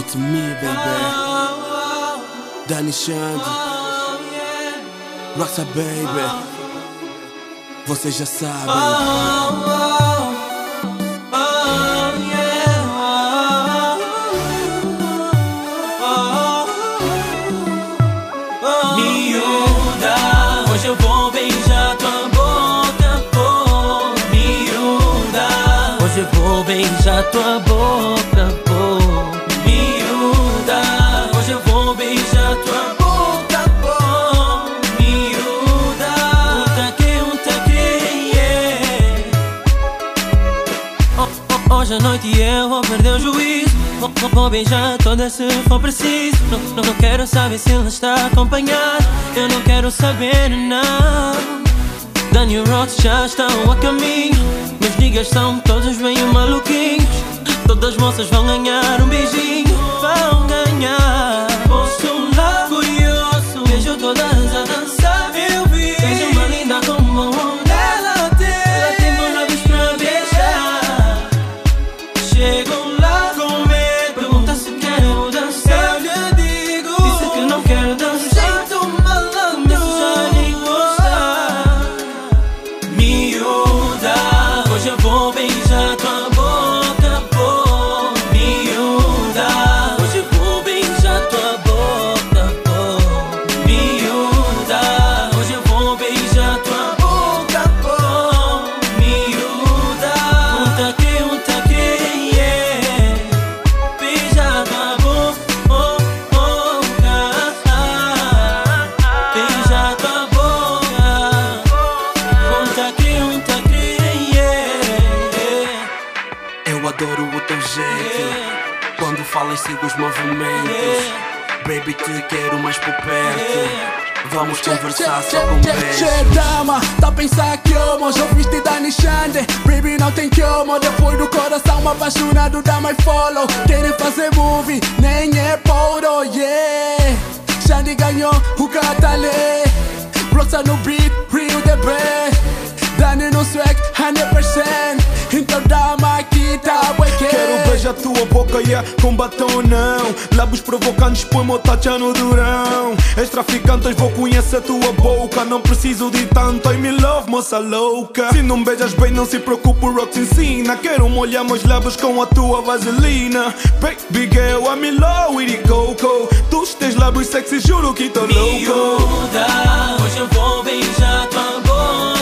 It's me, baby. Danny Xande. Roxa, baby. Vocês já sabem. Beijar tua boca, Hoje à noite eu vou perder o juízo. Vou, vou, vou beijar toda se for preciso. Não, não, não quero saber se ela está acompanhada. Eu não quero saber, não. Daniel Roth já estão a caminho. Meus niggas são todos meio maluquinhos. Todas as moças vão ganhar um beijinho adoro o teu jeito. Quando falas, sigo os movimentos. Baby, te quero mais por perto. Vamos conversar só com beijo. dama, tá a pensar que eu hoje eu vesti da Nixande Baby não tem que eu depois do coração apaixonado dá my follow Querem fazer movie, nem é poro, yeah Xande ganhou o Catale Roxa no beat, Rio de B Dani no swag, 100% Então dama aqui tá wicked Quero beijar tua boca, yeah, com batom não Lábios provocantes, põe meu tacha no. Durão. És traficantes, vou conhecer a tua boca. Não preciso de tanto, I me love, moça louca. Se não beijas bem, não se preocupe, o Rox ensina. Quero molhar meus lábios com a tua vaselina. Baby girl, I'm in love with the coco. Tu tens lábios sexy, juro que tô louco. Miúda, hoje eu vou beijar tua boca,